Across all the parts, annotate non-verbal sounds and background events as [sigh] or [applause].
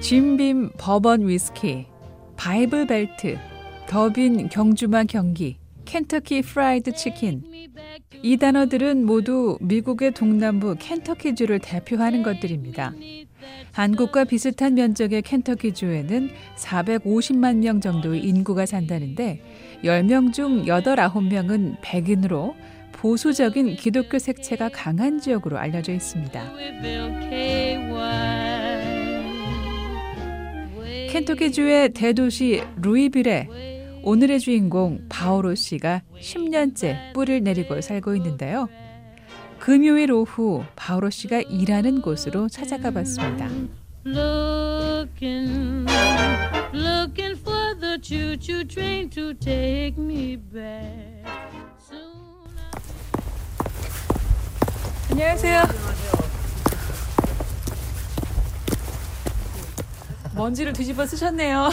짐빔 버번 위스키, Bible Belt, 더비 경주마 경기, 켄터키 프라이드 치킨. 이 단어들은 모두 미국의 동남부 켄터키주를 대표하는 것들입니다. 한국과 비슷한 면적의 켄터키주에는 450만 명 정도의 인구가 산다는데 10명 중 8, 9명은 백인으로 보수적인 기독교 색채가 강한 지역으로 알려져 있습니다. 켄터키주의 대도시 루이빌에 오늘의 주인공 바오로 씨가 10년째 뿌리를 내리고 살고 있는데요. 금요일 오후 바오로 씨가 일하는 곳으로 찾아가 봤습니다. Looking, looking for the choo-choo train to take me back. 안녕하세요. 먼지를 뒤집어 쓰셨네요.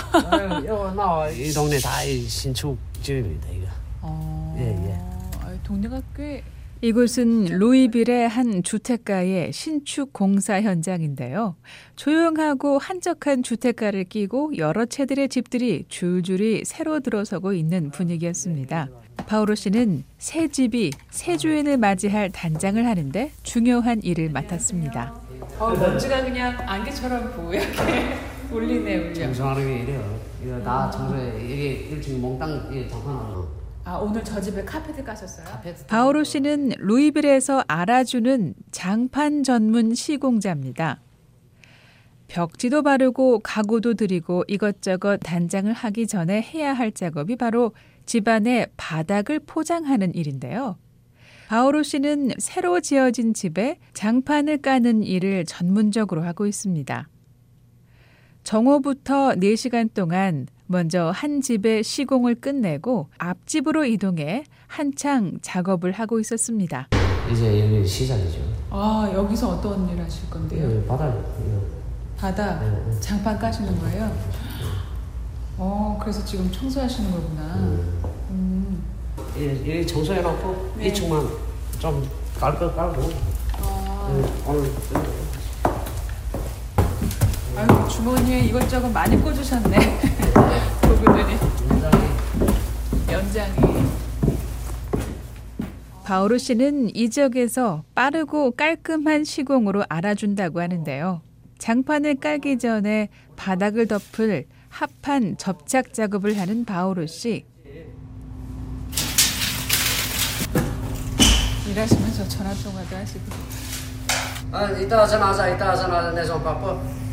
이 동네 다 신축 집입니다. 이거. 어, 예, 예. 동네가 꽤 이곳은 루이빌의 한 주택가의 신축 공사 현장인데요. 조용하고 한적한 주택가를 끼고 여러 채들의 집들이 줄줄이 새로 들어서고 있는 분위기였습니다. 파우로 씨는 새 집이 새 주인을 맞이할 단장을 하는데 중요한 일을 맡았습니다. 어, 먼지가 그냥 안개처럼 보이게 울리네 울려. 청소하는 게 이래요. 이거 다 청소해. 이게 1층 몽땅 장판하는 아 오늘 저 집에 카페트 까셨어요? 바오로 씨는 루이빌에서 알아주는 장판 전문 시공자입니다. 벽지도 바르고 가구도 드리고 이것저것 단장을 하기 전에 해야 할 작업이 바로 집안의 바닥을 포장하는 일인데요. 바오로 씨는 새로 지어진 집에 장판을 까는 일을 전문적으로 하고 있습니다. 정오부터 4시간 동안 먼저 한 집의 시공을 끝내고 앞집으로 이동해 한창 작업을 하고 있었습니다. 이제 여기 시작이죠. 아 여기서 어떤 일 하실 건데요? 네, 바닥. 바닥 네, 네. 장판 까시는 거예요? 어 그래서 지금 청소하시는 거구나. 음. 음. 이, 이 청소해놓고 네. 2층만 좀 깔고 깔고. 아. 네, 오늘 아유 주머니에 이것저것 많이 꽂으셨네. [laughs] 도구들이. 연장이. 바오로 씨는 이 지역에서 빠르고 깔끔한 시공으로 알아준다고 하는데요. 장판을 깔기 전에 바닥을 덮을 합판 접착 작업을 하는 바오로 씨. 일하시면서 전화 통화도 하시고. 아, 이따 전화하자. 이따 전화하자. 내좀 바빠.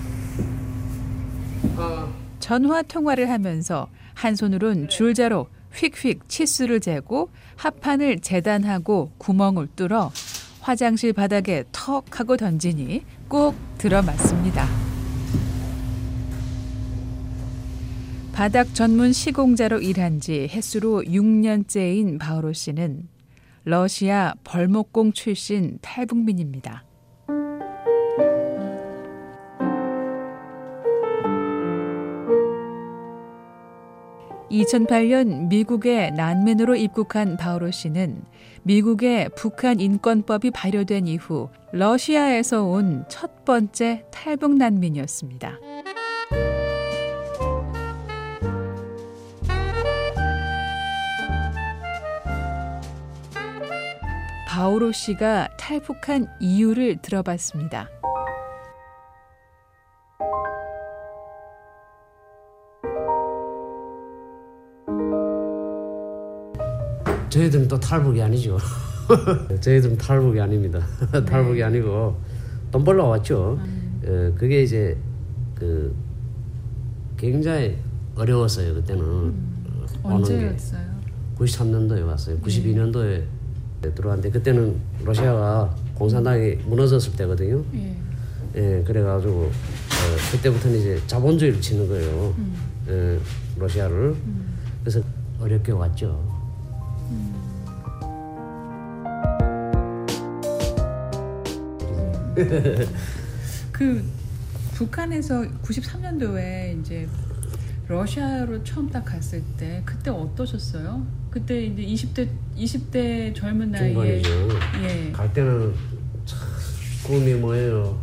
전화 통화를 하면서 한 손으론 줄자로 휙휙 치수를 재고 합판을 재단하고 구멍을 뚫어 화장실 바닥에 턱 하고 던지니 꼭 들어맞습니다. 바닥 전문 시공자로 일한 지 햇수로 6년째인 바오로 씨는 러시아 벌목공 출신 탈북민입니다. 2008년 미국의 난민으로 입국한 바오로 씨는 미국의 북한 인권법이 발효된 이후 러시아에서 온 첫 번째 탈북 난민이었습니다. 바오로 씨가 탈북한 이유를 들어봤습니다. 저희들은 또 탈북이 아니죠. [laughs] 저희들은 탈북이 아닙니다. [laughs] 네. 탈북이 아니고 돈 벌러 왔죠. 음. 어, 그게 이제 그 굉장히 어려웠어요 그때는 음. 언제였어요? 93년도에 왔어요. 92년도에 들어왔는데 그때는 러시아가 공산당이 무너졌을 때거든요. 예. 예 그래가지고 어, 그때부터는 이제 자본주의를 치는 거예요. 음. 예, 러시아를. 음. 그래서 어렵게 왔죠. 그 북한에서 93년도에 이제 러시아로 처음 딱 갔을 때 그때 어떠셨어요? 그때 이제 20대 20대 젊은 나이에 예. 갈 때는 참 꿈이 뭐예요?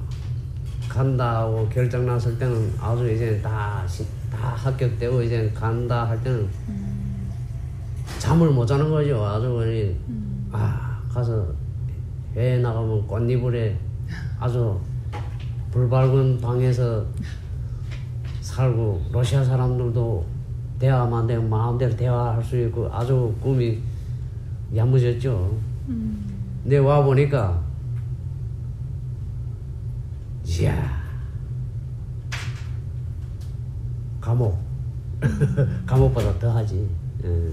간다 고 결정 났을 때는 아주 이제 다, 시- 다 합격되고 이제 간다 할 때는 잠을 못 자는 거죠. 아주 그냥 아 가서 해외 나가면 꽃이불에 아주 불 밝은 방에서 살고 러시아 사람들도 대화만 되면 마음대로 대화할 수 있고 아주 꿈이 야무졌죠. 근데 와 보니까 이야 감옥 [laughs] 감옥보다 더하지. 예.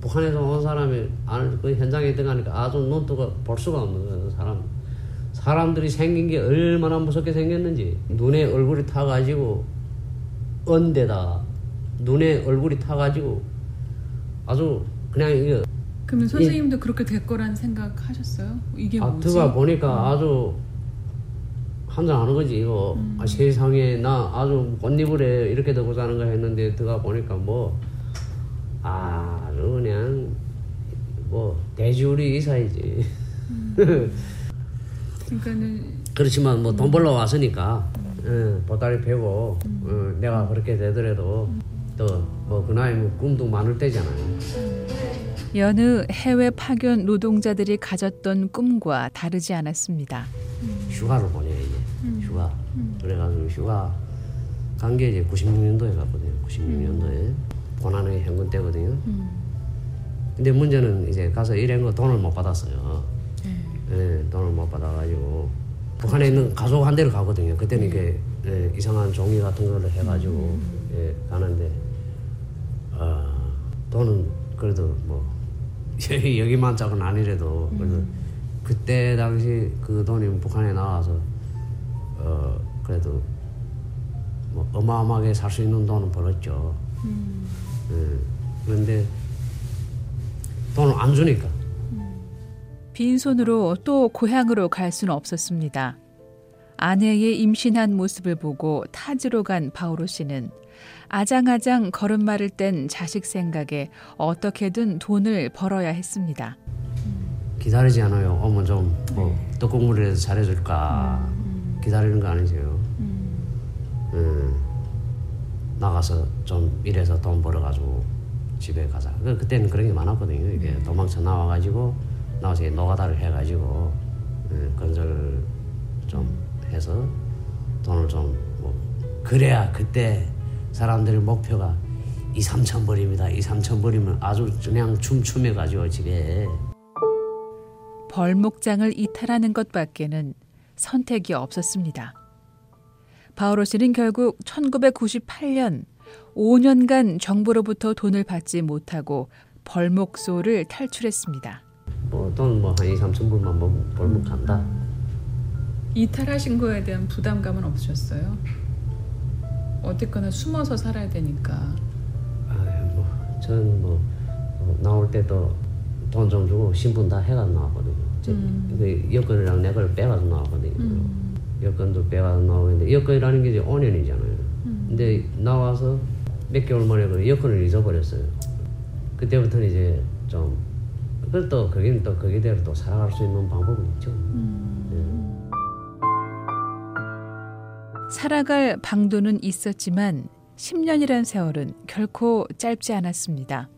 북한에서 온 사람이 안- 그 현장에 들어가니까 아주 눈뜨고 볼 수가 없는 거예요 사람. 사람들이 생긴 게 얼마나 무섭게 생겼는지 눈에 얼굴이 타가지고 언데다가 눈에 얼굴이 타가지고 아주 그냥 이거 그러면 선생님도 그렇게 될 거라는 생각 하셨어요? 이게 아, 뭐지? 들어가 보니까 아주 한잔하는 거지 이거 아, 세상에 나 아주 꽃잎을에 이렇게 되고 사는 거 했는데 들어가 보니까 뭐 아주 그냥 뭐 돼지우리 이사이지. 그러니까는 그렇지만 뭐 돈 벌러 왔으니까 예, 보따리 패고 어, 내가 그렇게 되더라도 또 뭐 그 나이 뭐 꿈도 많을 때잖아요. 여느 해외 파견 노동자들이 가졌던 꿈과 다르지 않았습니다. 휴가를 보내 이제. 휴가. 그래가지고 휴가 간 게 이제 96년도에 갔거든요. 96년도에 고난의 현금 때거든요. 근데 문제는 이제 가서 일한 거 돈을 못 받았어요. 예, 돈을 못 받아가지고. 북한에 있는 가족 한 대를 가거든요. 그때는 이게 예, 이상한 종이 같은 거를 해가지고 예, 가는데 어, 돈은 그래도 뭐 [laughs] 여기만 짝은 아니래도 그래도 그때 당시 그 돈이 북한에 나와서 어 그래도 뭐 어마어마하게 살 수 있는 돈은 벌었죠. 예, 그런데 돈을 안 주니까 빈손으로 또 고향으로 갈 수는 없었습니다. 아내의 임신한 모습을 보고 타지로 간 바오로 씨는 아장아장 걸음마를 뗀 자식 생각에 어떻게든 돈을 벌어야 했습니다. 기다리지 않아요. 어머 좀 뭐 떡국물이라도 잘해줄까 기다리는 거 아니세요. 나가서 좀 일해서 돈 벌어가지고 집에 가자. 그 그때는 그런 게 많았거든요. 이게 도망쳐 나와가지고 나와서 노가다를 해가지고 예, 건설 좀 해서 돈을 좀 뭐 그래야 그때 사람들의 목표가 2, 3천 벌입니다. 2, 3천 벌이면 아주 그냥 춤춤해가지고 집에 벌목장을 이탈하는 것밖에는 선택이 없었습니다. 바오로 씨는 결국 1998년 5년간 정부로부터 돈을 받지 못하고 벌목소를 탈출했습니다. 뭐돈뭐한 2, 3천 불만 뭐 벌면 간다. 이탈하신 거에 대한 부담감은 없으셨어요? 어쨌거나 숨어서 살아야 되니까. 아뭐 저는 뭐 어, 나올 때도 돈 좀 주고 신분 다 해가 나왔거든요. 제, 그 여권이랑 내 걸 빼가서 나왔거든요. 여권도 빼가서 나오는데 여권이라는 게 이제 5년이잖아요. 근데 나와서 몇 개월 만에 그 여권을 잊어버렸어요. 그때부터는 이제 좀 그또 거기는 또 거기대로 또 살아갈 수 있는 방법은 있죠. 살아갈 방도는 있었지만 10년이란 세월은 결코 짧지 않았습니다.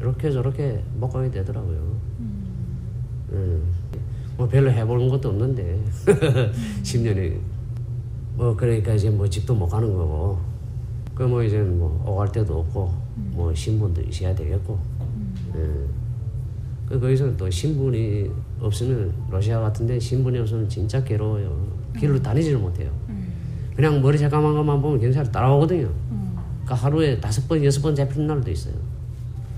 이렇게 저렇게 못 가게 되더라고요. 음. 뭐 별로 해보는 것도 없는데 [laughs] 10년이 뭐 그러니까 이제 뭐 집도 못 가는 거고 그 뭐 이제 뭐 오갈 데도 없고 뭐 신분도 있어야 되겠고 예. 그 거기서 또 신분이 없으면 러시아 같은데 신분이 없으면 진짜 괴로워요. 길로 다니지를 못해요. 그냥 머리 새까만 것만 보면 경찰이 따라오거든요. 그러니까 하루에 다섯 번 여섯 번 잡히는 날도 있어요.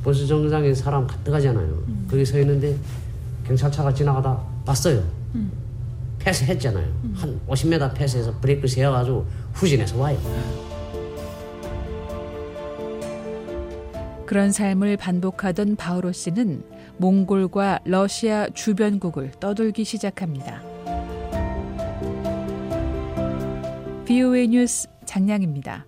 버스 정류장에 사람 가득하잖아요. 거기 서 있는데 경찰차가 지나가다 봤어요. 패스했잖아요. 한 50m 패스해서 브레이크 세워가지고 후진해서 와요. 그런 삶을 반복하던 바오로 씨는 몽골과 러시아 주변국을 떠돌기 시작합니다. BOA 뉴스 장량입니다.